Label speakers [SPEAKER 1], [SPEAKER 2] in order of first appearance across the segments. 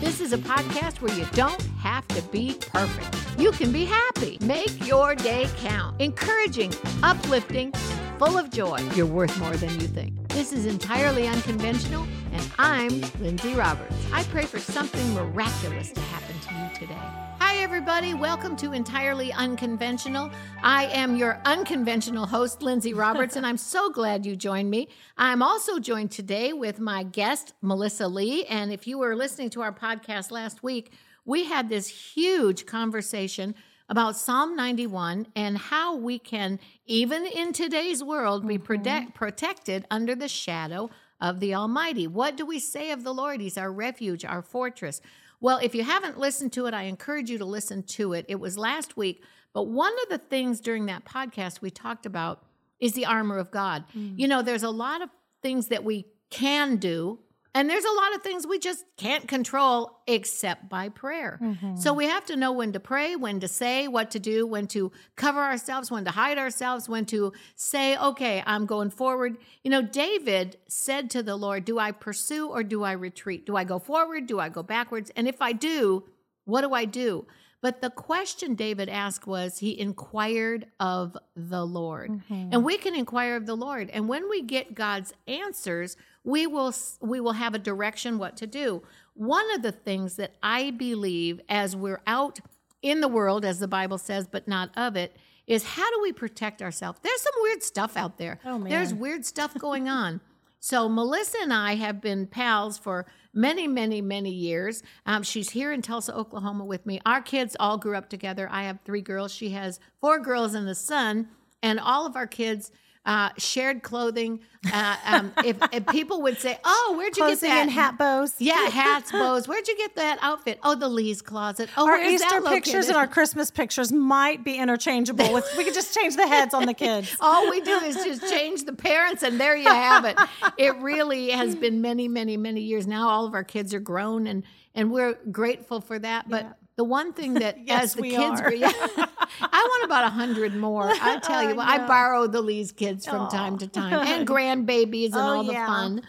[SPEAKER 1] This is a podcast where you don't have to be perfect. You can be happy. Make your day count. Encouraging, uplifting, full of joy. You're worth more than you think. This is entirely unconventional, and I'm Lindsay Roberts. I pray for something miraculous to happen to you today. Hi, everybody. Welcome to Entirely Unconventional. I am your unconventional host, Lindsay Roberts, and I'm so glad you joined me. I'm also joined today with my guest, Melissa Lee. And if you were listening to our podcast last week, we had this huge conversation about Psalm 91 and how we can, even in today's world, be mm-hmm. protect, protected under the shadow of the Almighty. What do we say of the Lord? He's our refuge, our fortress. Well, if you haven't listened to it, I encourage you to listen to it. It was last week, but one of the things during that podcast we talked about is the armor of God. Mm. You know, there's a lot of things that we can do, and there's a lot of things we just can't control except by prayer. Mm-hmm. So we have to know when to pray, when to say, what to do, when to cover ourselves, when to hide ourselves, when to say, okay, I'm going forward. You know, David said to the Lord, Do I pursue or do I retreat? Do I go forward? Do I go backwards? And if I do, what do I do? But the question David asked was, he inquired of the Lord. Mm-hmm. And we can inquire of the Lord. And when we get God's answers, we will we will have a direction what to do. One of the things that I believe as we're out in the world, as the Bible says, but not of it, is how do we protect ourselves? There's some weird stuff out there.
[SPEAKER 2] Oh, man.
[SPEAKER 1] There's weird stuff going on. So Melissa and I have been pals for many, many, many years. Um, she's here in Tulsa, Oklahoma with me. Our kids all grew up together. I have three girls. She has four girls and a son, and all of our kids uh, shared clothing. Uh, um, if, if people would say, "Oh, where'd you get that?"
[SPEAKER 2] and hat bows.
[SPEAKER 1] Yeah, hats, bows. Where'd you get that outfit? Oh, the Lee's closet. Oh,
[SPEAKER 2] Our Easter pictures and our Christmas pictures might be interchangeable. With we could just change the heads on the kids.
[SPEAKER 1] All we do is just change the parents, and there you have it. It really has been many, many, many years now. All of our kids are grown, and and we're grateful for that. But
[SPEAKER 2] Yeah.
[SPEAKER 1] The one thing that
[SPEAKER 2] Yes,
[SPEAKER 1] as the kids,
[SPEAKER 2] are.
[SPEAKER 1] grow- yeah, I want about a hundred more. I tell you,
[SPEAKER 2] I
[SPEAKER 1] what, I borrow the Lee's kids from time to time, and grandbabies and
[SPEAKER 2] Oh,
[SPEAKER 1] all the
[SPEAKER 2] yeah.
[SPEAKER 1] fun.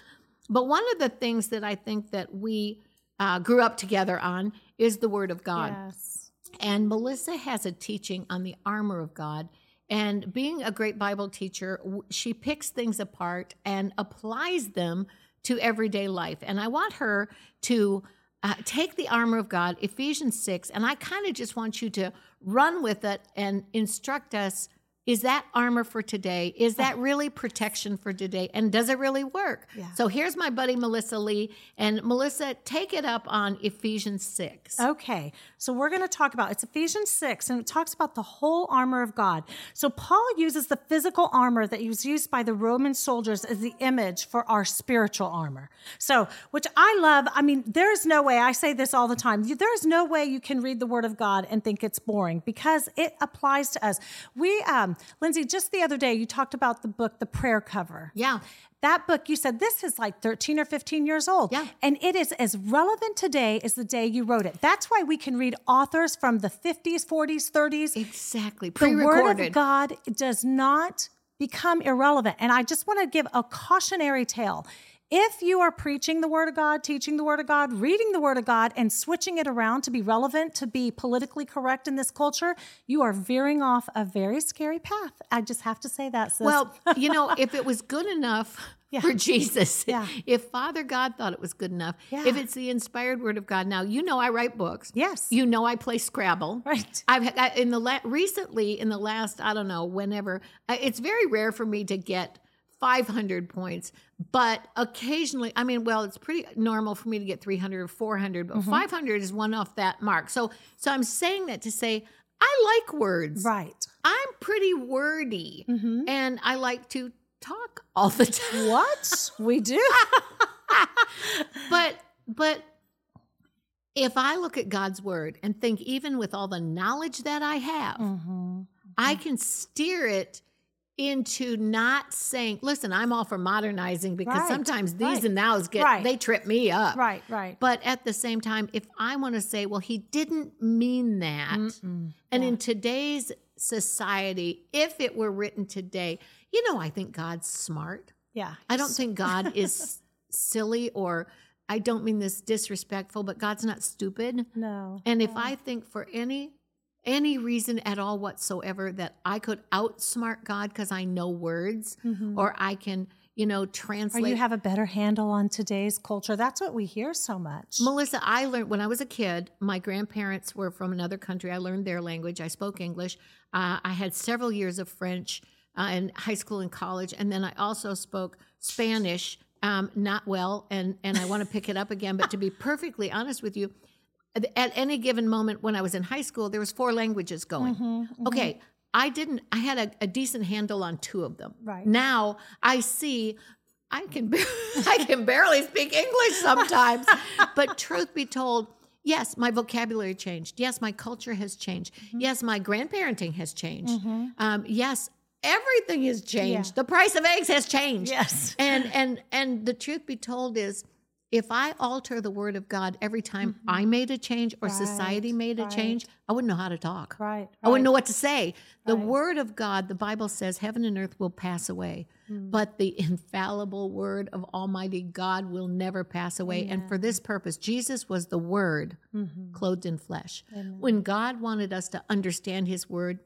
[SPEAKER 1] But one of the things that I think that we uh, grew up together on is the Word of God.
[SPEAKER 2] Yes.
[SPEAKER 1] And Melissa has a teaching on the armor of God. And being a great Bible teacher, she picks things apart and applies them to everyday life. And I want her to uh, take the armor of God, Ephesians 6, and I kind of just want you to run with it and instruct us. Is that armor for today? Is that really protection for today? And does it really work?
[SPEAKER 2] Yeah.
[SPEAKER 1] So here's my buddy Melissa Lee. And Melissa, take it up on Ephesians 6.
[SPEAKER 2] Okay, so we're going to talk about it's Ephesians 6, and it talks about the whole armor of God. So Paul uses the physical armor that was used by the Roman soldiers as the image for our spiritual armor. So, which I love. I mean, there's no way, I say this all the time, there's no way you can read the Word of God and think it's boring because it applies to us. We, um, Um, Lindsay, just the other day, you talked about the book, The Prayer Cover.
[SPEAKER 1] Yeah.
[SPEAKER 2] That book, you said this is like 13 or 15 years old.
[SPEAKER 1] Yeah.
[SPEAKER 2] And it is as relevant today as the day you wrote it. That's why we can read authors from the 50s, 40s, 30s.
[SPEAKER 1] Exactly.
[SPEAKER 2] The word of God does not become irrelevant. And I just want to give a cautionary tale. If you are preaching the word of God, teaching the word of God, reading the word of God, and switching it around to be relevant, to be politically correct in this culture, you are veering off a very scary path. I just have to say that. Sis.
[SPEAKER 1] Well, you know, if it was good enough
[SPEAKER 2] Yeah.
[SPEAKER 1] for Jesus,
[SPEAKER 2] Yeah.
[SPEAKER 1] if Father God thought it was good enough,
[SPEAKER 2] Yeah.
[SPEAKER 1] if it's the inspired word of God, now you know I write books.
[SPEAKER 2] Yes.
[SPEAKER 1] You know I play Scrabble.
[SPEAKER 2] Right.
[SPEAKER 1] I've I, in the la- recently in the last I don't know whenever I, it's very rare for me to get 500 points, but occasionally I mean well it's pretty normal for me to get 300 or 400, but
[SPEAKER 2] Mm-hmm.
[SPEAKER 1] 500 is one off that mark. So so I'm saying that to say I like words.
[SPEAKER 2] right.
[SPEAKER 1] I'm pretty wordy
[SPEAKER 2] Mhm.
[SPEAKER 1] and I like to talk all the time.
[SPEAKER 2] What? we do.
[SPEAKER 1] But but if I look at God's word and think even with all the knowledge that I have,
[SPEAKER 2] Mm-hmm.
[SPEAKER 1] I can steer it into not saying, listen, I'm all for modernizing because
[SPEAKER 2] Right,
[SPEAKER 1] sometimes these
[SPEAKER 2] right,
[SPEAKER 1] and nows get
[SPEAKER 2] right.
[SPEAKER 1] they trip me up.
[SPEAKER 2] Right, right.
[SPEAKER 1] But at the same time, if I want to say, well, he didn't mean that.
[SPEAKER 2] Mm-mm.
[SPEAKER 1] And
[SPEAKER 2] Yeah.
[SPEAKER 1] in today's society, if it were written today, you know, I think God's smart.
[SPEAKER 2] Yeah.
[SPEAKER 1] I don't think God is silly or I don't mean this disrespectful, but God's not stupid.
[SPEAKER 2] No.
[SPEAKER 1] And if I think for any any reason at all whatsoever that I could outsmart God because I know words or I can, you know, translate.
[SPEAKER 2] Or you have a better handle on today's culture. That's what we hear so much.
[SPEAKER 1] Melissa, I learned when I was a kid, my grandparents were from another country. I learned their language. I spoke English. Uh, I had several years of French uh, in high school and college. And then I also spoke Spanish, um, not well. And, and I want to pick it up again. But to be perfectly honest with you, at- any given moment when I was in high school, there was four languages going.
[SPEAKER 2] Mm-hmm,
[SPEAKER 1] Okay, I didn't. I had a, a decent handle on two of them.
[SPEAKER 2] Right.
[SPEAKER 1] now, I see. I can bar- I can barely speak English sometimes. but truth be told, yes, my vocabulary changed. Yes, my culture has changed.
[SPEAKER 2] Mm-hmm.
[SPEAKER 1] Yes, my grandparenting has changed. Um, yes, everything has changed.
[SPEAKER 2] Yeah.
[SPEAKER 1] The price of eggs has changed
[SPEAKER 2] Yes.
[SPEAKER 1] and and and the truth be told is if i alter the word of god every time i made a change or society
[SPEAKER 2] Mm-hmm.
[SPEAKER 1] Made a
[SPEAKER 2] right.
[SPEAKER 1] change i wouldn't know how to talk
[SPEAKER 2] Right.
[SPEAKER 1] i wouldn't know what to say the
[SPEAKER 2] Right.
[SPEAKER 1] word of god the bible says heaven and earth will pass away
[SPEAKER 2] Mm.
[SPEAKER 1] but the infallible word of almighty god will never pass away and for this purpose jesus was the word
[SPEAKER 2] Mm-hmm.
[SPEAKER 1] clothed in flesh when god wanted us to understand his word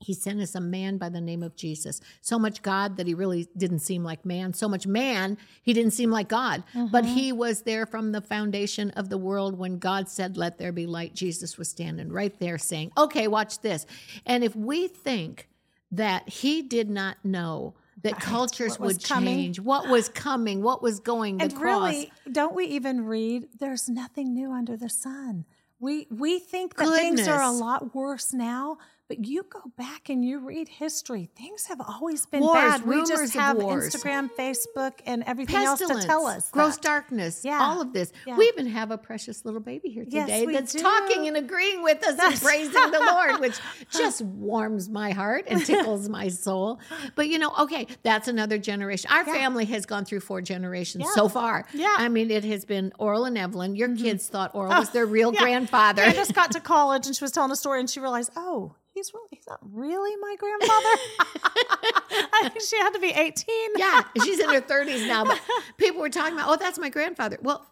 [SPEAKER 1] he sent us a man by the name of Jesus. So much God that he really didn't seem like man. So much man, he didn't seem like God. But he uh-huh. was there from the foundation of the world when God said, Let there be light. Jesus was standing right there saying, Okay, watch this. And if we think that he did not know that cultures would
[SPEAKER 2] coming.
[SPEAKER 1] change, what was coming, what was going,
[SPEAKER 2] And really, don't we even read? There's nothing new under the sun. We we think that things are a lot worse now, but you go back and you read history. Things have always been
[SPEAKER 1] Wars,
[SPEAKER 2] bad. We just have
[SPEAKER 1] wars.
[SPEAKER 2] Instagram, Facebook, and everything else to
[SPEAKER 1] pestilence,
[SPEAKER 2] tell us.
[SPEAKER 1] gross
[SPEAKER 2] that.
[SPEAKER 1] darkness,
[SPEAKER 2] Yeah.
[SPEAKER 1] all of this.
[SPEAKER 2] Yeah.
[SPEAKER 1] We even have a precious little baby here today
[SPEAKER 2] we
[SPEAKER 1] that's
[SPEAKER 2] do.
[SPEAKER 1] talking and agreeing with us and praising the Lord, which just warms my heart and tickles my soul. But you know, okay, that's another generation. Our family has gone through four generations
[SPEAKER 2] Yeah.
[SPEAKER 1] so far.
[SPEAKER 2] Yeah. Mm-hmm.
[SPEAKER 1] I mean, it has been Oral and Evelyn. Your kids thought Oral was their real
[SPEAKER 2] Yeah.
[SPEAKER 1] grandfather.
[SPEAKER 2] I just got to college and she was telling a story and she realized, oh, he's really he's not really my grandfather. I think she had to be 18.
[SPEAKER 1] yeah, she's in her 30s now, but people were talking about, oh, that's my grandfather. Well,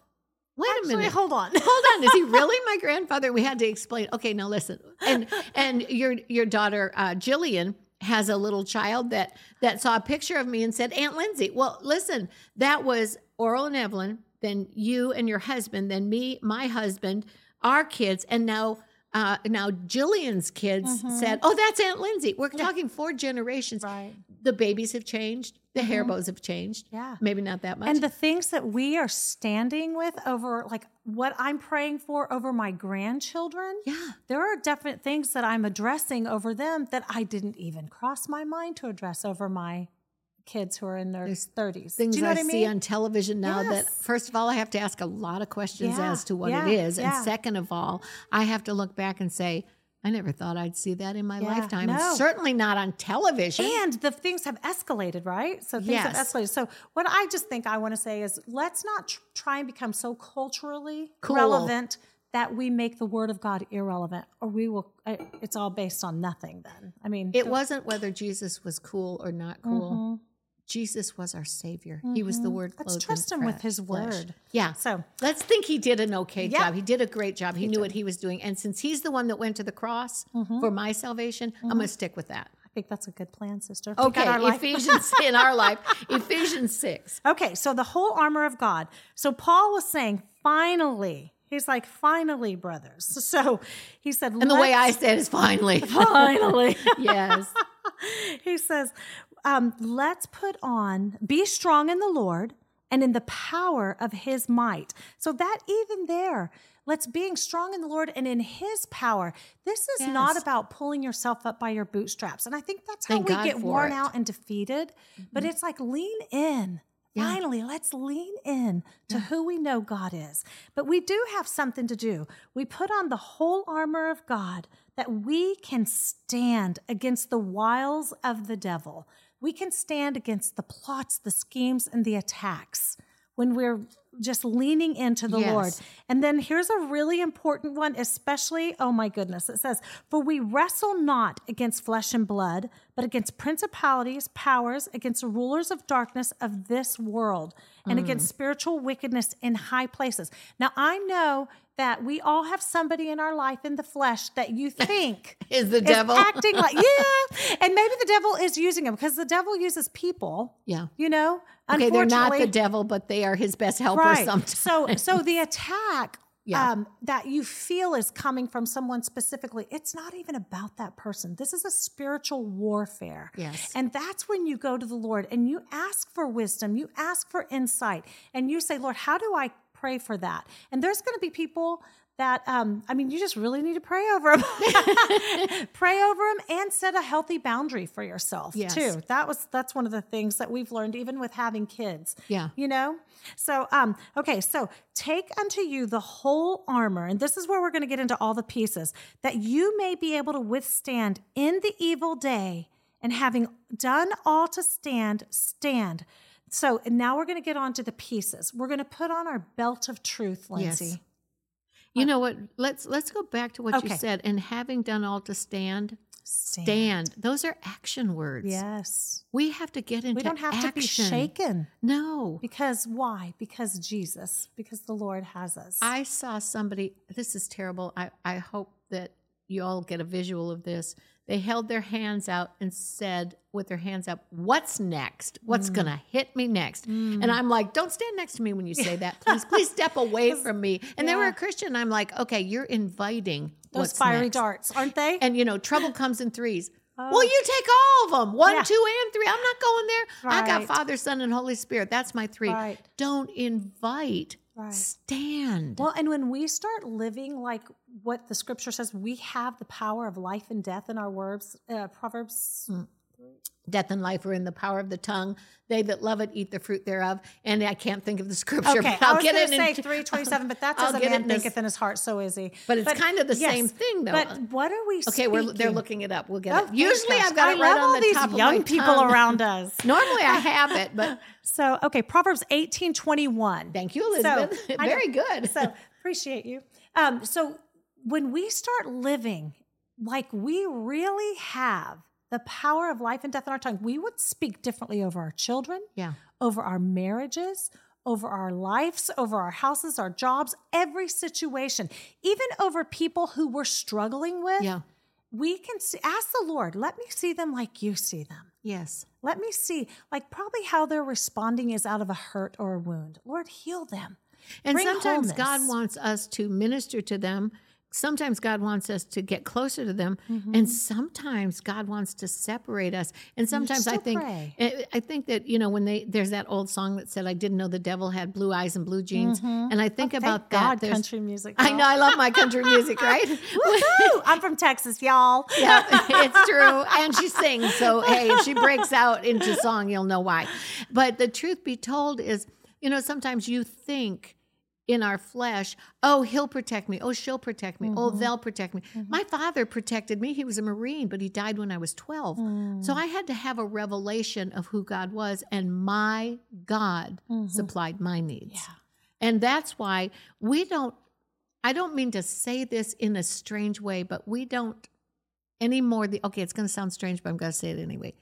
[SPEAKER 1] wait
[SPEAKER 2] Actually,
[SPEAKER 1] a minute.
[SPEAKER 2] hold on.
[SPEAKER 1] hold on is he really my grandfather we had to explain okay now listen and and your your daughter uh, jillian has a little child that that saw a picture of me and said aunt lindsay well listen that was oral and evelyn then you and your husband then me my husband our kids and now uh, now Jillian's kids said, "Oh, that's Aunt Lindsay." We're talking four generations.
[SPEAKER 2] Right.
[SPEAKER 1] The babies have changed. The hair bows have changed.
[SPEAKER 2] Yeah.
[SPEAKER 1] maybe not that much.
[SPEAKER 2] And the things that we are standing with over, like what I'm praying for over my grandchildren,
[SPEAKER 1] Yeah.
[SPEAKER 2] there are definite things that I'm addressing over them that I didn't even cross my mind to address over my kids who are in their 30s.
[SPEAKER 1] things
[SPEAKER 2] Do you know
[SPEAKER 1] I,
[SPEAKER 2] I
[SPEAKER 1] see on television now that first of all I have to ask a lot of questions
[SPEAKER 2] Yeah,
[SPEAKER 1] as to what
[SPEAKER 2] yeah,
[SPEAKER 1] it is
[SPEAKER 2] yeah.
[SPEAKER 1] and second of all I have to look back and say I never thought I'd see that in my lifetime
[SPEAKER 2] no.
[SPEAKER 1] certainly not on television
[SPEAKER 2] and the things have escalated, right? So things have escalated. So what I just think I want to say is let's not tr- try and become so culturally
[SPEAKER 1] Cool.
[SPEAKER 2] relevant that we make the word of God irrelevant, or we will. uh, It's all based on nothing. Then I mean,
[SPEAKER 1] it wasn't whether Jesus was cool or not cool
[SPEAKER 2] Mm-hmm.
[SPEAKER 1] Jesus was our savior he was the word
[SPEAKER 2] Let's trust him with
[SPEAKER 1] flesh-
[SPEAKER 2] his
[SPEAKER 1] flesh.
[SPEAKER 2] word.
[SPEAKER 1] yeah
[SPEAKER 2] So-
[SPEAKER 1] let's think he did an okay
[SPEAKER 2] Yeah.
[SPEAKER 1] job he did a great job he, knew what he was doing and since he's the one that went to the cross
[SPEAKER 2] Mm-hmm.
[SPEAKER 1] for my salvation I'm going to stick with that
[SPEAKER 2] I think that's a good plan, sister.
[SPEAKER 1] Okay
[SPEAKER 2] our
[SPEAKER 1] Ephesians in our life Ephesians 6
[SPEAKER 2] Okay, so the whole armor of God. So Paul was saying, finally. He's like, finally, brothers. So he said,
[SPEAKER 1] And the way I
[SPEAKER 2] "Let's-
[SPEAKER 1] said is finally.
[SPEAKER 2] finally.
[SPEAKER 1] yes.
[SPEAKER 2] he says, um, let's put on, be strong in the Lord and in the power of his might. So that even there, let's being strong in the Lord and in his power. This is not about pulling yourself up by your bootstraps. And I think that's how
[SPEAKER 1] Thank
[SPEAKER 2] we
[SPEAKER 1] God
[SPEAKER 2] get worn
[SPEAKER 1] it.
[SPEAKER 2] out and defeated. But it's like lean in.
[SPEAKER 1] Yeah.
[SPEAKER 2] Finally, let's lean in to who we know God is. But we do have something to do. We put on the whole armor of God that we can stand against the wiles of the devil. We can stand against the plots, the schemes, and the attacks when we're just leaning into the
[SPEAKER 1] Yes.
[SPEAKER 2] Lord. And then here's a really important one, especially, oh my goodness, it says, For we wrestle not against flesh and blood, but against principalities, powers, against rulers of darkness of this world, and mm. against spiritual wickedness in high places. Now, I know that we all have somebody in our life in the flesh that you think
[SPEAKER 1] Is the
[SPEAKER 2] is
[SPEAKER 1] devil?
[SPEAKER 2] acting like, yeah. And maybe the devil is using them because the devil uses people,
[SPEAKER 1] yeah.
[SPEAKER 2] you know?
[SPEAKER 1] Okay, they're not the devil, but they are his best helper
[SPEAKER 2] right.
[SPEAKER 1] sometimes.
[SPEAKER 2] So, so the attack
[SPEAKER 1] Yeah.
[SPEAKER 2] um, that you feel is coming from someone specifically, it's not even about that person. This is a spiritual warfare.
[SPEAKER 1] Yes.
[SPEAKER 2] And that's when you go to the Lord and you ask for wisdom, you ask for insight, and you say, Lord, how do I pray for that? And there's going to be people that, um, I mean, you just really need to pray over them. pray over them and set a healthy boundary for yourself
[SPEAKER 1] Yes.
[SPEAKER 2] too. That was, that's one of the things that we've learned even with having kids
[SPEAKER 1] Yeah.
[SPEAKER 2] you know so um okay so take unto you the whole armor and this is where we're going to get into all the pieces that you may be able to withstand in the evil day and having done all to stand stand so now we're going to get on to the pieces we're going to put on our belt of truth lindsay
[SPEAKER 1] Yes. You know what? Let's let's go back to what you
[SPEAKER 2] Okay.
[SPEAKER 1] said. And having done all to stand,
[SPEAKER 2] stand,
[SPEAKER 1] stand. Those are action words.
[SPEAKER 2] yes
[SPEAKER 1] We have to get into
[SPEAKER 2] we don't have to be shaken
[SPEAKER 1] No.
[SPEAKER 2] because why because jesus because the lord has us
[SPEAKER 1] I saw somebody, this is terrible. I, I hope that you all get a visual of this. They held their hands out and said, with their hands up, What's next? What's mm. going to hit me next? Mm. And I'm like, Don't stand next to me when you say that. Please, please step away from me. And they were a Christian. I'm like, Okay, you're inviting
[SPEAKER 2] those fiery
[SPEAKER 1] next.
[SPEAKER 2] darts aren't they
[SPEAKER 1] And, you know, trouble comes in threes. Oh. Well, you take all of them, one,
[SPEAKER 2] Yeah.
[SPEAKER 1] two, and three. I'm not going there. I got Father, Son, and Holy Spirit. That's my three.
[SPEAKER 2] Right.
[SPEAKER 1] Don't invite.
[SPEAKER 2] Right.
[SPEAKER 1] Stand.
[SPEAKER 2] Well, and when we start living like what the scripture says, we have the power of life and death in our words. Uh, Proverbs.
[SPEAKER 1] Death and life are in the power of the tongue. They that love it eat the fruit thereof. And I can't think of the scripture,
[SPEAKER 2] Okay,
[SPEAKER 1] but I'll
[SPEAKER 2] I was
[SPEAKER 1] get
[SPEAKER 2] going
[SPEAKER 1] it
[SPEAKER 2] to say
[SPEAKER 1] in.
[SPEAKER 2] three twenty seven, but that's
[SPEAKER 1] I'll
[SPEAKER 2] as a
[SPEAKER 1] it
[SPEAKER 2] man
[SPEAKER 1] in
[SPEAKER 2] thinketh in his heart, so is he.
[SPEAKER 1] But it's kind of the same thing, though.
[SPEAKER 2] But what are we?
[SPEAKER 1] Okay, we're, they're looking it up. We'll get
[SPEAKER 2] Oh,
[SPEAKER 1] it. Usually. I've got
[SPEAKER 2] I
[SPEAKER 1] it right on
[SPEAKER 2] all
[SPEAKER 1] the
[SPEAKER 2] these
[SPEAKER 1] top of
[SPEAKER 2] young
[SPEAKER 1] my
[SPEAKER 2] people
[SPEAKER 1] tongue.
[SPEAKER 2] around us.
[SPEAKER 1] Normally I have it, but
[SPEAKER 2] So okay, Proverbs eighteen twenty one.
[SPEAKER 1] thank you, Elizabeth.
[SPEAKER 2] Know.
[SPEAKER 1] Very good.
[SPEAKER 2] So appreciate you. Um, so when we start living like we really have the power of life and death in our tongue, we would speak differently over our children,
[SPEAKER 1] yeah.
[SPEAKER 2] over our marriages, over our lives, over our houses, our jobs, every situation, even over people who we're struggling with.
[SPEAKER 1] Yeah.
[SPEAKER 2] We can see, ask the Lord, let me see them like you see them.
[SPEAKER 1] Yes.
[SPEAKER 2] Let me see, like probably how they're responding is out of a hurt or a wound. Lord, heal them.
[SPEAKER 1] And
[SPEAKER 2] Bring
[SPEAKER 1] sometimes God wants us to minister to them. Sometimes God wants us to get closer to them,
[SPEAKER 2] Mm-hmm.
[SPEAKER 1] and sometimes God wants to separate us. And sometimes I think
[SPEAKER 2] pray.
[SPEAKER 1] I- I think that you know when they there's that old song that said I didn't know the devil had blue eyes and blue jeans, and I think
[SPEAKER 2] Mm-hmm. Oh,
[SPEAKER 1] about that.
[SPEAKER 2] God, country music.
[SPEAKER 1] I know I love my country music, right?
[SPEAKER 2] Woohoo! I'm from Texas, y'all.
[SPEAKER 1] yeah, it's true. And she sings. So, hey, if she breaks out into song, you'll know why. But the truth be told is, you know, sometimes you think in our flesh, oh, he'll protect me. Oh, she'll protect me. Oh, mm-hmm. they'll protect me. Mm-hmm. My father protected me. He was a Marine, but he died when I was 12. Mm. So I had to have a revelation of who God was, and my God mm-hmm. supplied my needs.
[SPEAKER 2] Yeah.
[SPEAKER 1] And that's why we don't, I don't mean to say this in a strange way, but we don't anymore. The, okay, it's going to sound strange, but I'm going to say it anyway.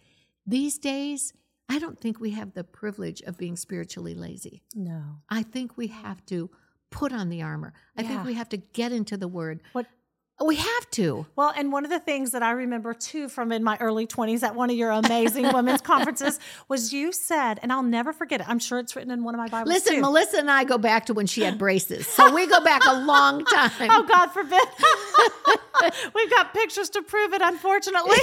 [SPEAKER 1] These days, I don't think we have the privilege of being spiritually lazy.
[SPEAKER 2] No.
[SPEAKER 1] I think we have to put on the armor. I
[SPEAKER 2] Yeah.
[SPEAKER 1] think we have to get into the word.
[SPEAKER 2] What
[SPEAKER 1] We have to.
[SPEAKER 2] Well, and one of the things that I remember too from in my early 20s at one of your amazing women's conferences was you said, and I'll never forget it. I'm sure it's written in one of my Bibles.
[SPEAKER 1] Listen,
[SPEAKER 2] too.
[SPEAKER 1] Melissa and I go back to when she had braces. So we go back a long time.
[SPEAKER 2] Oh, God forbid. We've got pictures to prove it, unfortunately.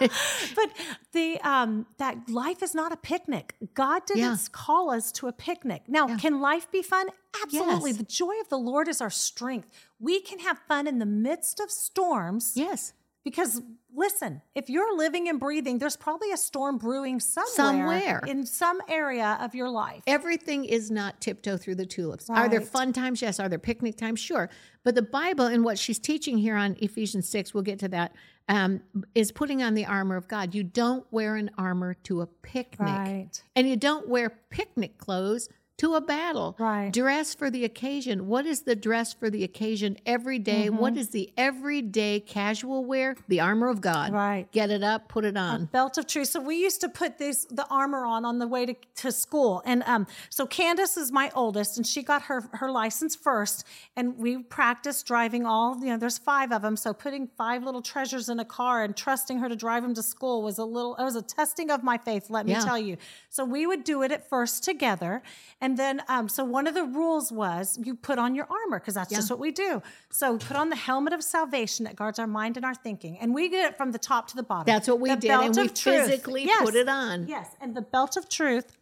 [SPEAKER 2] but the um, that life is not a picnic. God didn't
[SPEAKER 1] Yeah.
[SPEAKER 2] call us to a picnic. Now, can life be fun? Absolutely.
[SPEAKER 1] Yes.
[SPEAKER 2] The joy of the Lord is our strength. We can have fun in the midst of storms.
[SPEAKER 1] yes.
[SPEAKER 2] Because listen, if you're living and breathing, there's probably a storm brewing somewhere,
[SPEAKER 1] Somewhere.
[SPEAKER 2] in some area of your life.
[SPEAKER 1] Everything is not tiptoe through the tulips. Are there fun times? Yes. Are there picnic times? Sure. But the Bible and what she's teaching here on Ephesians 6, we'll get to that, um, is putting on the armor of God. You don't wear an armor to a picnic.
[SPEAKER 2] Right.
[SPEAKER 1] And you don't wear picnic clothes to a battle.
[SPEAKER 2] Right.
[SPEAKER 1] Dress for the occasion. What is the dress for the occasion every day?
[SPEAKER 2] Mm-hmm.
[SPEAKER 1] What is the everyday casual wear? The armor of God.
[SPEAKER 2] Right.
[SPEAKER 1] Get it up, put it on.
[SPEAKER 2] belt of truth. So we used to put this the armor on on the way to, to school, and um, so Candace is my oldest, and she got her her license first, and we practiced driving all. You know, there's five of them, so putting five little treasures in a car and trusting her to drive them to school was a little. It was a testing of my faith. Let me
[SPEAKER 1] Yeah.
[SPEAKER 2] tell you. So we would do it at first together, and then um, so one of the rules was you put on your armor because that's just what we do. So put on the helmet of salvation that guards our mind and our thinking, and we get it from the top to the bottom.
[SPEAKER 1] That's what we
[SPEAKER 2] The
[SPEAKER 1] did, and we
[SPEAKER 2] truth.
[SPEAKER 1] physically
[SPEAKER 2] Yes.
[SPEAKER 1] put it on.
[SPEAKER 2] Yes, and the belt of truth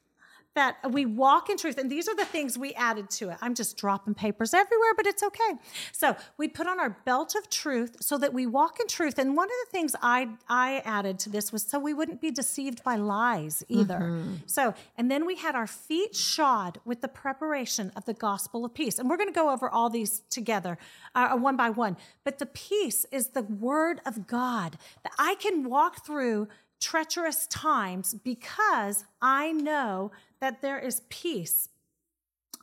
[SPEAKER 2] that we walk in truth. And these are the things we added to it. I'm just dropping papers everywhere, but it's okay. So we put on our belt of truth so that we walk in truth. And one of the things I I added to this was so we wouldn't be deceived by lies either.
[SPEAKER 1] Mm-hmm.
[SPEAKER 2] So and then we had our feet shod with the preparation of the gospel of peace. And we're going to go over all these together, uh, one by one. But the peace is the word of God that I can walk through treacherous times because I know that there is peace.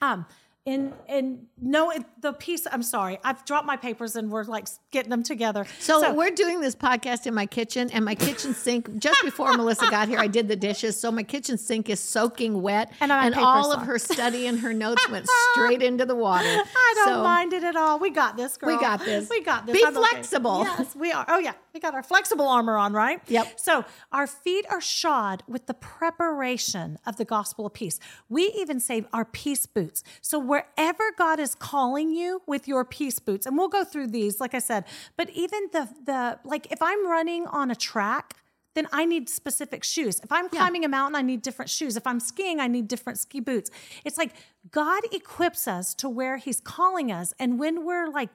[SPEAKER 2] Um, in in no the peace. I'm sorry, I've dropped my papers and we're like getting them together.
[SPEAKER 1] So, we're doing this podcast in my kitchen, and my kitchen sink. Just before Melissa got here, I did the dishes, so my kitchen sink is soaking wet,
[SPEAKER 2] And papers
[SPEAKER 1] all of her study and her notes went straight into the water.
[SPEAKER 2] I don't
[SPEAKER 1] So,
[SPEAKER 2] mind it at all. We got this, girl.
[SPEAKER 1] We got this.
[SPEAKER 2] We got this.
[SPEAKER 1] Be
[SPEAKER 2] I'm okay.
[SPEAKER 1] flexible.
[SPEAKER 2] Yes, we are. Oh yeah, we got our flexible armor on, right?
[SPEAKER 1] Yep.
[SPEAKER 2] So our feet are shod with the preparation of the gospel of peace. We even say our peace boots. So wherever God is calling you with your peace boots, and we'll go through these, like I said. But even the the like, if I'm running on a track. Then I need specific shoes. If I'm climbing a mountain, I need different shoes. If I'm skiing, I need different ski boots. It's like God equips us to where He's calling us. And when we're like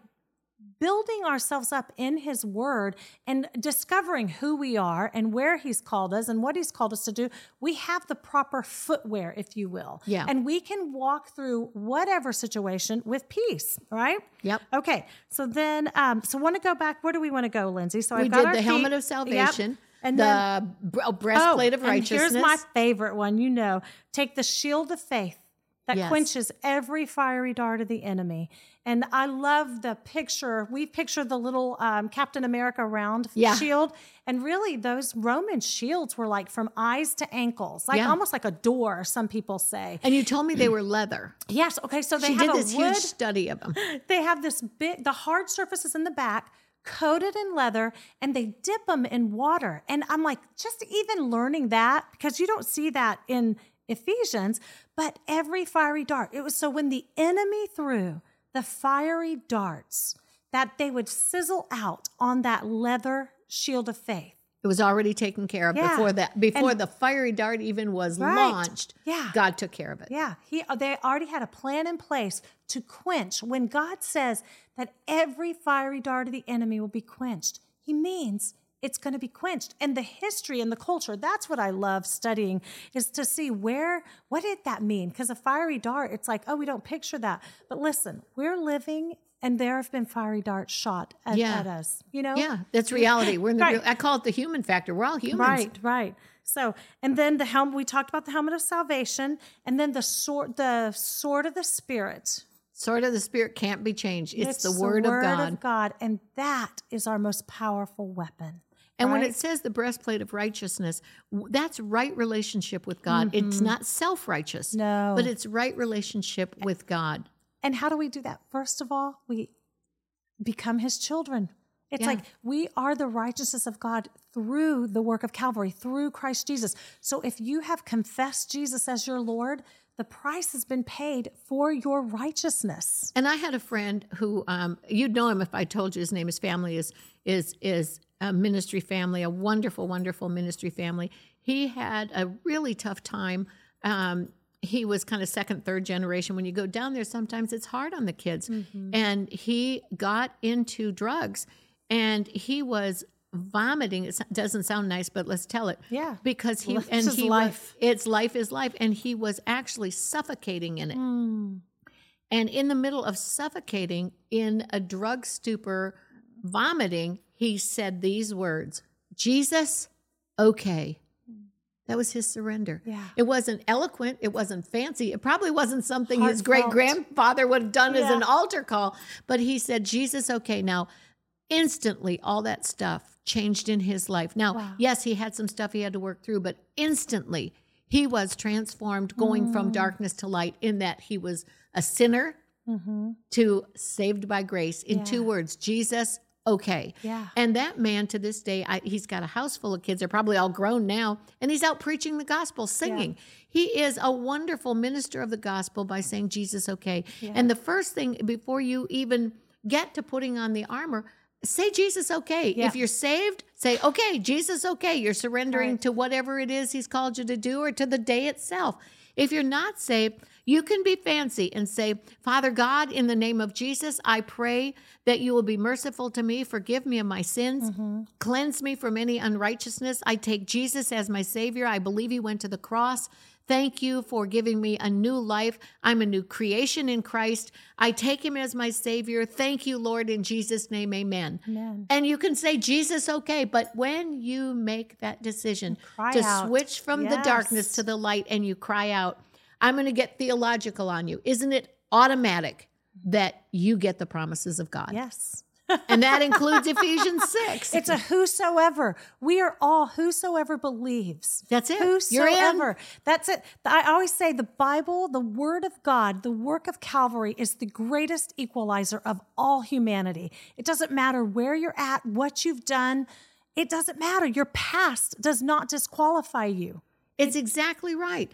[SPEAKER 2] building ourselves up in his word and discovering who we are and where he's called us and what he's called us to do, we have the proper footwear, if you will.
[SPEAKER 1] Yeah.
[SPEAKER 2] And we can walk through whatever situation with peace, right?
[SPEAKER 1] Yep.
[SPEAKER 2] Okay. So then, um, so want to go back. Where do we want to go, Lindsay? So
[SPEAKER 1] we
[SPEAKER 2] I've got
[SPEAKER 1] did
[SPEAKER 2] our
[SPEAKER 1] the helmet of salvation,
[SPEAKER 2] Yep. And
[SPEAKER 1] the
[SPEAKER 2] then,
[SPEAKER 1] br- oh, breastplate of
[SPEAKER 2] and
[SPEAKER 1] righteousness.
[SPEAKER 2] here's my favorite one. You know, take the shield of faith that
[SPEAKER 1] Yes.
[SPEAKER 2] quenches every fiery dart of the enemy. And I love the picture. We picture the little um, Captain America round
[SPEAKER 1] Yeah.
[SPEAKER 2] shield. And really, those Roman shields were like from eyes to ankles, like
[SPEAKER 1] Yeah.
[SPEAKER 2] almost like a door, some people say.
[SPEAKER 1] and you told me they were leather.
[SPEAKER 2] Yes. Okay. So they
[SPEAKER 1] She
[SPEAKER 2] have
[SPEAKER 1] did
[SPEAKER 2] a
[SPEAKER 1] this
[SPEAKER 2] wood
[SPEAKER 1] huge study of them.
[SPEAKER 2] they have this big the hard surfaces in the back coated in leather and they dip them in water and i'm like just even learning that because you don't see that in ephesians but every fiery dart it was so when the enemy threw the fiery darts that they would sizzle out on that leather shield of faith
[SPEAKER 1] It was already taken care of
[SPEAKER 2] Yeah.
[SPEAKER 1] before that. Before
[SPEAKER 2] And-
[SPEAKER 1] the fiery dart even was
[SPEAKER 2] Right.
[SPEAKER 1] launched.
[SPEAKER 2] Yeah.
[SPEAKER 1] God took care of it.
[SPEAKER 2] Yeah, he uh, they already had a plan in place to quench. When God says that every fiery dart of the enemy will be quenched, he means it's going to be quenched. And the history and the culture, that's what I love studying is to see where what did that mean? Because a fiery dart, it's like, oh, we don't picture that. But listen, we're living and there have been fiery darts shot at,
[SPEAKER 1] Yeah.
[SPEAKER 2] at us. You know?
[SPEAKER 1] Yeah, that's reality. We're in the
[SPEAKER 2] Right.
[SPEAKER 1] real, I call it the human factor. We're all humans.
[SPEAKER 2] Right, right. So, and then the helmet. We talked about the helmet of salvation, and then the sword, the sword of the spirit.
[SPEAKER 1] Sword of the spirit can't be changed. It's, the
[SPEAKER 2] It's
[SPEAKER 1] word,
[SPEAKER 2] word
[SPEAKER 1] of God.
[SPEAKER 2] of God, and that is our most powerful weapon.
[SPEAKER 1] And when it says the breastplate of righteousness, that's right relationship with God. It's not self righteous,
[SPEAKER 2] Mm-hmm. No.
[SPEAKER 1] but it's right relationship with God.
[SPEAKER 2] And how do we do that? First of all, we become His children. It's
[SPEAKER 1] Yeah.
[SPEAKER 2] like we are the righteousness of God through the work of Calvary, through Christ Jesus. So if you have confessed Jesus as your Lord, the price has been paid for your righteousness.
[SPEAKER 1] And I had a friend who um, you'd know him if I told you his name. His family is is is a ministry family, a wonderful, wonderful ministry family. He had a really tough time. Um, he was kind of second, third generation. When you go down there, sometimes it's hard on the kids. And he got into drugs, and he was vomiting. It doesn't sound nice, but let's tell it.
[SPEAKER 2] Yeah.
[SPEAKER 1] because he and he
[SPEAKER 2] life.
[SPEAKER 1] Was, it's life is life, and he was actually suffocating in it.
[SPEAKER 2] Hmm.
[SPEAKER 1] And in the middle of suffocating in a drug stupor, vomiting, he said these words Jesus, okay. That was his surrender.
[SPEAKER 2] Yeah.
[SPEAKER 1] It wasn't eloquent. It wasn't fancy. It probably wasn't something his great grandfather would have done as an altar call. But he said, Jesus, okay. Now, instantly, all that stuff changed in his life. Now,
[SPEAKER 2] Wow.
[SPEAKER 1] yes, he had some stuff he had to work through, but instantly, he was transformed, going from
[SPEAKER 2] Mm.
[SPEAKER 1] darkness to light, in that he was a sinner
[SPEAKER 2] Mm-hmm.
[SPEAKER 1] to saved by grace. In
[SPEAKER 2] Yeah.
[SPEAKER 1] two words, Jesus, okay.
[SPEAKER 2] Yeah.
[SPEAKER 1] And that man to this day, I, he's got a house full of kids. They're probably all grown now. And he's out preaching the gospel, singing. He is a wonderful minister of the gospel by saying, Jesus, okay. And the first thing, before you even get to putting on the armor, say, Jesus, okay.
[SPEAKER 2] Yeah.
[SPEAKER 1] If you're saved, say, okay, Jesus, okay. You're surrendering
[SPEAKER 2] Right.
[SPEAKER 1] to whatever it is he's called you to do or to the day itself. If you're not saved, you can be fancy and say, Father God, in the name of Jesus, I pray that you will be merciful to me, forgive me of my sins, mm-hmm. cleanse me from any unrighteousness. I take Jesus as my Savior. I believe he went to the cross. Thank you for giving me a new life. I'm a new creation in Christ. I take him as my Savior. Thank you, Lord, in Jesus' name, amen.
[SPEAKER 2] Amen.
[SPEAKER 1] And you can say, Jesus, okay. But when you make that decision to
[SPEAKER 2] out.
[SPEAKER 1] switch from the darkness to the light and you cry out, I'm going to get theological on you, isn't it automatic that you get the promises of God?
[SPEAKER 2] Yes.
[SPEAKER 1] And that includes Ephesians 6.
[SPEAKER 2] It's a whosoever. We are all whosoever believes.
[SPEAKER 1] That's it.
[SPEAKER 2] Whosoever. That's it. I always say the Bible, the Word of God, the work of Calvary is the greatest equalizer of all humanity. It doesn't matter where you're at, what you've done. It doesn't matter. Your past does not disqualify you.
[SPEAKER 1] It's exactly right.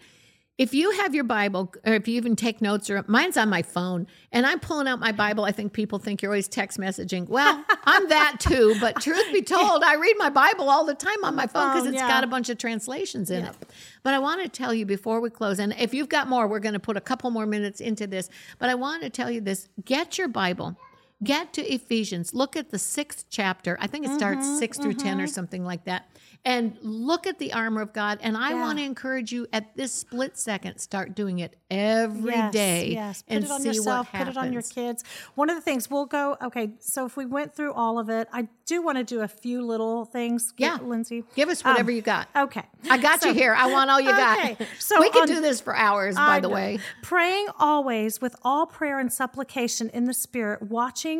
[SPEAKER 1] If you have your Bible, or if you even take notes, or mine's on my phone, and I'm pulling out my Bible, I think people think you're always text messaging. Well, I'm that too, but truth be told, I read my Bible all the time on my phone because it's
[SPEAKER 2] yeah.
[SPEAKER 1] got a bunch of translations in it. But I want to tell you before we close, and if you've got more, we're going to put a couple more minutes into this. But I want to tell you this get your Bible. Get to Ephesians. Look at the sixth chapter. I think it starts
[SPEAKER 2] Mm-hmm,
[SPEAKER 1] 6 through 10 or something like that. And look at the armor of God. And I
[SPEAKER 2] Yeah.
[SPEAKER 1] want to encourage you at this split second, start doing it every day
[SPEAKER 2] yes, Yes, put
[SPEAKER 1] and
[SPEAKER 2] it on yourself, put it on your kids. One of the things we'll go, okay, so if we went through all of it, I do want to do a few little things.
[SPEAKER 1] Yeah.
[SPEAKER 2] Lindsay.
[SPEAKER 1] Give us whatever
[SPEAKER 2] Um,
[SPEAKER 1] you got.
[SPEAKER 2] Okay.
[SPEAKER 1] I got
[SPEAKER 2] So-
[SPEAKER 1] you here. I want all you got.
[SPEAKER 2] Okay, so
[SPEAKER 1] we can
[SPEAKER 2] on-
[SPEAKER 1] do this for hours, by
[SPEAKER 2] I
[SPEAKER 1] the
[SPEAKER 2] know.
[SPEAKER 1] way.
[SPEAKER 2] Praying always with all prayer and supplication in the Spirit, watching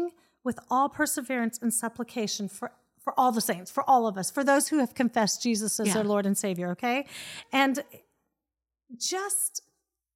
[SPEAKER 2] with all perseverance and supplication for for all the saints, for all of us, for those who have confessed Jesus as
[SPEAKER 1] Yeah.
[SPEAKER 2] their Lord and Savior. Okay, and just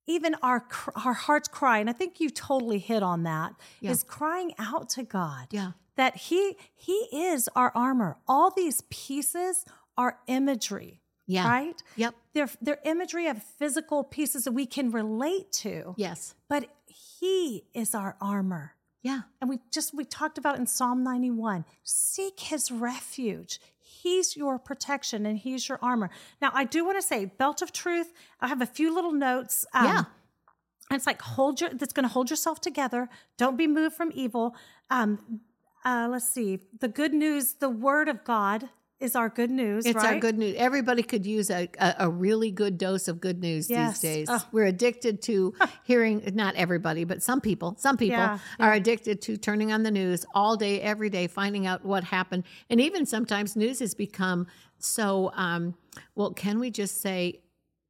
[SPEAKER 2] even our our hearts cry, and I think you totally hit on that. Is
[SPEAKER 1] Yeah.
[SPEAKER 2] crying out to God.
[SPEAKER 1] Yeah.
[SPEAKER 2] that He He is our armor. All these pieces are imagery.
[SPEAKER 1] Yeah.
[SPEAKER 2] Right.
[SPEAKER 1] Yep.
[SPEAKER 2] They're, they're imagery of physical pieces that we can relate to,
[SPEAKER 1] Yes.
[SPEAKER 2] but He is our armor.
[SPEAKER 1] Yeah.
[SPEAKER 2] And we just, we talked about in Psalm 91 seek His refuge. He's your protection and He's your armor. Now, I do want to say, belt of truth, I have a few little notes. Um,
[SPEAKER 1] Yeah.
[SPEAKER 2] And it's like, hold your, that's going to hold yourself together. Don't be moved from evil. Um, uh, let's see. The good news, the word of God is our good news.
[SPEAKER 1] It's our good news. Everybody could use a, a, a really good dose of good news
[SPEAKER 2] Yes.
[SPEAKER 1] these days.
[SPEAKER 2] Oh.
[SPEAKER 1] We're addicted to hearing, not everybody, but some people, some people
[SPEAKER 2] Yeah,
[SPEAKER 1] are addicted to turning on the news all day, every day, finding out what happened. And even sometimes news has become so, um, well, can we just say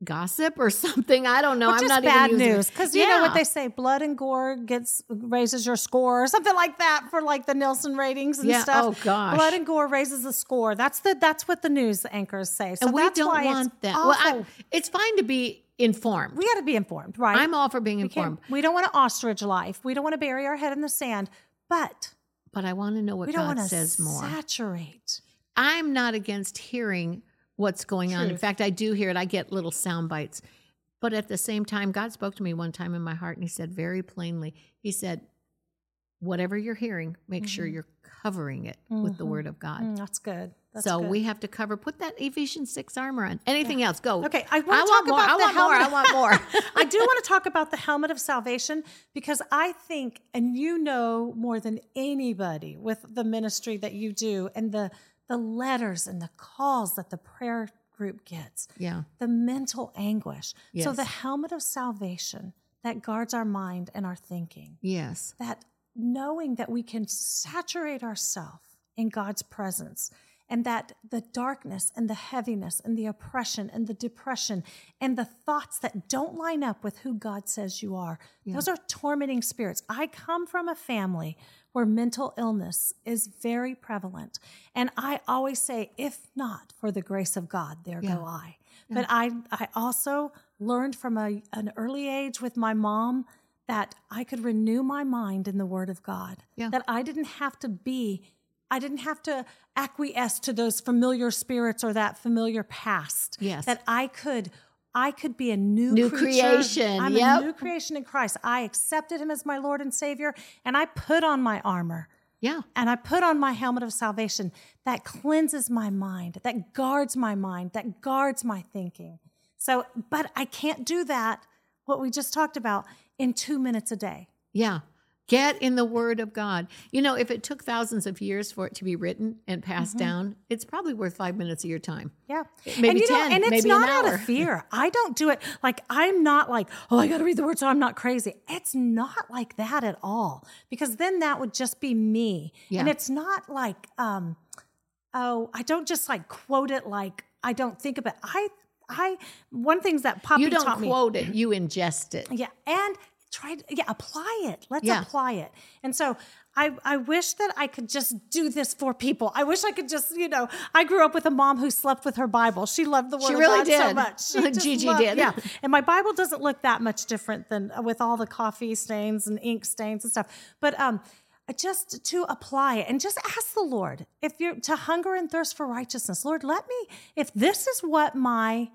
[SPEAKER 1] gossip or something? I don't know.
[SPEAKER 2] Or
[SPEAKER 1] I'm not
[SPEAKER 2] bad
[SPEAKER 1] even
[SPEAKER 2] news because you know what they say: blood and gore gets raises your score, or something like that for like the Nielsen ratings and
[SPEAKER 1] Yeah,
[SPEAKER 2] stuff.
[SPEAKER 1] oh, gosh.
[SPEAKER 2] blood and gore raises the score. That's the that's what the news anchors say. So
[SPEAKER 1] and we don't want that. Well, I, it's fine to be informed.
[SPEAKER 2] we got to be informed, right?
[SPEAKER 1] I'm all for being informed,
[SPEAKER 2] we don't want to ostrich life. We don't want to bury our head in the sand, but
[SPEAKER 1] but I want to know what
[SPEAKER 2] we don't
[SPEAKER 1] God
[SPEAKER 2] want to
[SPEAKER 1] says more.
[SPEAKER 2] saturate.
[SPEAKER 1] I'm not against hearing what's going on. In fact, I do hear it. I get little sound bites. But at the same time, God spoke to me one time in my heart and He said very plainly, He said, whatever you're hearing, make sure you're covering it with the word of God.
[SPEAKER 2] Mm, that's good. That's
[SPEAKER 1] so
[SPEAKER 2] good.
[SPEAKER 1] we have to cover, put that Ephesians 6 armor on. Anything else? Go.
[SPEAKER 2] Okay, I
[SPEAKER 1] I
[SPEAKER 2] want to talk
[SPEAKER 1] more.
[SPEAKER 2] about
[SPEAKER 1] I
[SPEAKER 2] the
[SPEAKER 1] want more. I want more.
[SPEAKER 2] I do want to talk about the helmet of salvation because I think, and you know more than anybody with the ministry that you do and the the letters and the calls that the prayer group gets,
[SPEAKER 1] yeah.
[SPEAKER 2] the mental anguish. So the helmet of salvation that guards our mind and our thinking,
[SPEAKER 1] Yes.
[SPEAKER 2] that knowing that we can saturate ourselves in God's presence and that the darkness and the heaviness and the oppression and the depression and the thoughts that don't line up with who God says you are, those are tormenting spirits. I come from a family where mental illness is very prevalent. And I always say, if not for the grace of God, there
[SPEAKER 1] Yeah.
[SPEAKER 2] go I. But I, I also learned from a, an early age with my mom that I could renew my mind in the Word of God.
[SPEAKER 1] Yeah.
[SPEAKER 2] That I didn't have to be, I didn't have to acquiesce to those familiar spirits or that familiar past.
[SPEAKER 1] Yes.
[SPEAKER 2] That I could. I could be a new,
[SPEAKER 1] New
[SPEAKER 2] creature.
[SPEAKER 1] creation,
[SPEAKER 2] I'm
[SPEAKER 1] yep.
[SPEAKER 2] a new creation in Christ. I accepted Him as my Lord and Savior, and I put on my armor
[SPEAKER 1] Yeah.
[SPEAKER 2] and I put on my helmet of salvation that cleanses my mind, that guards my mind, that guards my thinking. So, but I can't do that, what we just talked about, in two minutes a day.
[SPEAKER 1] Yeah. Get in the word of God. You know, if it took thousands of years for it to be written and passed down, it's probably worth five minutes of your time.
[SPEAKER 2] Yeah.
[SPEAKER 1] Maybe
[SPEAKER 2] and, you
[SPEAKER 1] 10,
[SPEAKER 2] know, and it's not out of fear. I don't do it like I'm not like, oh, I got to read the word so I'm not crazy. It's not like that at all because then that would just be me.
[SPEAKER 1] Yeah.
[SPEAKER 2] And it's not like, um, oh, I don't just like quote it like I don't think of it. I, I, one things that Poppy
[SPEAKER 1] You don't
[SPEAKER 2] taught me.
[SPEAKER 1] quote it, you ingest it.
[SPEAKER 2] Yeah, and try to yeah, apply it. Let's
[SPEAKER 1] Yeah.
[SPEAKER 2] apply it. And so I I wish that I could just do this for people. I wish I could just, you know, I grew up with a mom who slept with her Bible. She loved the word of
[SPEAKER 1] really
[SPEAKER 2] God so much. She
[SPEAKER 1] Gigi
[SPEAKER 2] loved-
[SPEAKER 1] did.
[SPEAKER 2] Yeah. And my Bible doesn't look that much different than uh, with all the coffee stains and ink stains and stuff. But um just to apply it and just ask the Lord if you're to hunger and thirst for righteousness. Lord, let me if this is what my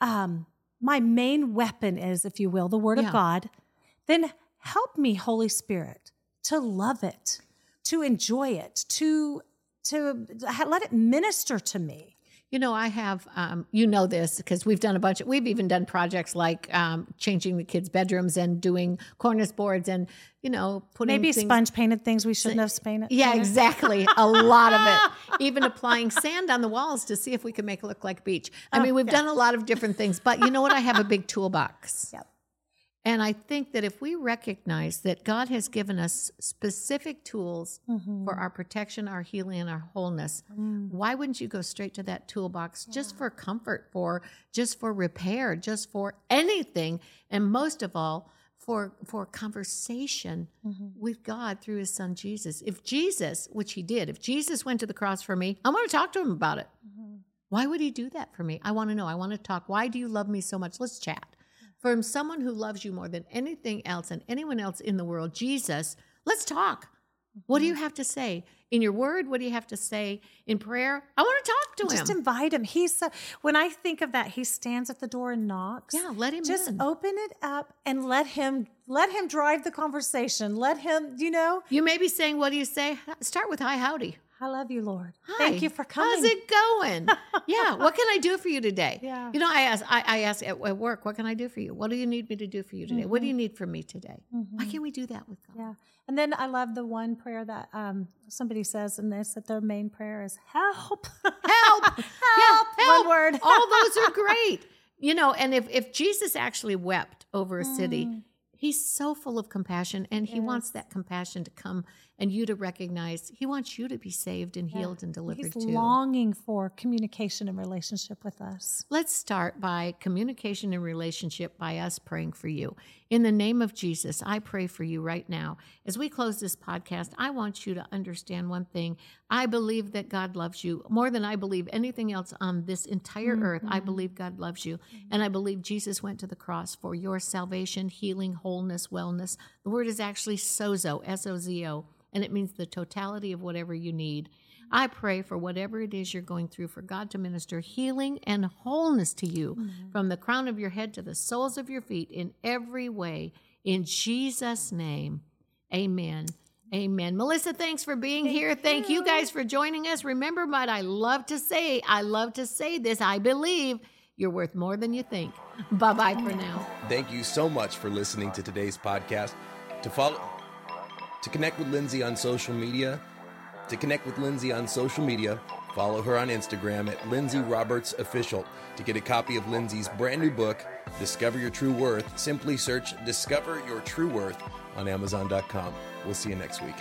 [SPEAKER 2] um my main weapon is, if you will, the word
[SPEAKER 1] Yeah.
[SPEAKER 2] of God, then help me, Holy Spirit, to love it, to enjoy it, to to let it minister to me.
[SPEAKER 1] You know, I have, um, you know this because we've done a bunch of, we've even done projects like um, changing the kids' bedrooms and doing cornice boards and, you know, putting
[SPEAKER 2] Maybe
[SPEAKER 1] things,
[SPEAKER 2] sponge painted things we shouldn't have painted.
[SPEAKER 1] Yeah,
[SPEAKER 2] painted.
[SPEAKER 1] exactly. A lot of it. Even applying sand on the walls to see if we can make it look like beach. I
[SPEAKER 2] Oh,
[SPEAKER 1] mean, we've
[SPEAKER 2] yeah.
[SPEAKER 1] done a lot of different things, but you know what? I have a big toolbox.
[SPEAKER 2] Yep.
[SPEAKER 1] And I think that if we recognize that God has given us specific tools
[SPEAKER 2] Mm-hmm.
[SPEAKER 1] for our protection, our healing, and our wholeness,
[SPEAKER 2] Mm.
[SPEAKER 1] why wouldn't you go straight to that toolbox just for comfort, for just for repair, just for anything, and most of all, for for conversation
[SPEAKER 2] Mm-hmm.
[SPEAKER 1] with God through His Son Jesus? If Jesus, which He did, if Jesus went to the cross for me, I want to talk to Him about it.
[SPEAKER 2] Mm-hmm.
[SPEAKER 1] Why would he do that for me? I want to know. I want to talk. Why do you love me so much? Let's chat. From someone who loves you more than anything else and anyone else in the world, Jesus, let's talk. What do you
[SPEAKER 2] Mm-hmm.
[SPEAKER 1] have to say? In your word, what do you have to say? In prayer? I want to talk to
[SPEAKER 2] Just
[SPEAKER 1] him.
[SPEAKER 2] Just invite him. He's so, when I think of that, he stands at the door and knocks.
[SPEAKER 1] Yeah, let him
[SPEAKER 2] just
[SPEAKER 1] in.
[SPEAKER 2] open it up and let him let him drive the conversation. Let him, you know,
[SPEAKER 1] you may be saying, What do you say? Start with hi, howdy.
[SPEAKER 2] I love you, Lord.
[SPEAKER 1] Hi.
[SPEAKER 2] Thank you for coming.
[SPEAKER 1] How's it going? yeah. What can I do for you today?
[SPEAKER 2] Yeah.
[SPEAKER 1] You know, I ask, I, I ask at, at work, what can I do for you? What do you need me to do for you today? What do
[SPEAKER 2] Mm-hmm.
[SPEAKER 1] you need from me today? Why can't we do that with God?
[SPEAKER 2] Yeah. And then I love the one prayer that um, somebody says, and they said their main prayer is help.
[SPEAKER 1] help,
[SPEAKER 2] help.
[SPEAKER 1] Yeah, help.
[SPEAKER 2] One word.
[SPEAKER 1] All those are great. You know, and if if Jesus actually wept over a city,
[SPEAKER 2] Mm.
[SPEAKER 1] he's so full of compassion and he wants that compassion to come and you to recognize he wants you to be saved and healed and delivered
[SPEAKER 2] He's
[SPEAKER 1] too.
[SPEAKER 2] longing for communication and relationship with us.
[SPEAKER 1] Let's start by communication and relationship by us praying for you. In the name of Jesus, I pray for you right now. As we close this podcast, I want you to understand one thing. I believe that God loves you more than I believe anything else on this entire earth. I mm-hmm. believe God loves you. Mm-hmm. And I believe Jesus went to the cross for your salvation, healing, wholeness, wellness. The word is actually sozo, S O Z O, and it means the totality of whatever you need. I pray for whatever it is you're going through, for God to minister healing and wholeness to you mm-hmm. from the crown of your head to the soles of your feet in every way. In Jesus' name, amen. Amen. Melissa, thanks for being here. Thank you guys for joining us. Remember what I love to say. I love to say this. I believe you're worth more than you think. Bye bye for now.
[SPEAKER 3] Thank you so much for listening to today's podcast. To follow, to connect with Lindsay on social media, to connect with Lindsay on social media, follow her on Instagram at Lindsay Roberts Official. To get a copy of Lindsay's brand new book, Discover Your True Worth, simply search Discover Your True Worth on Amazon.com. We'll see you next week.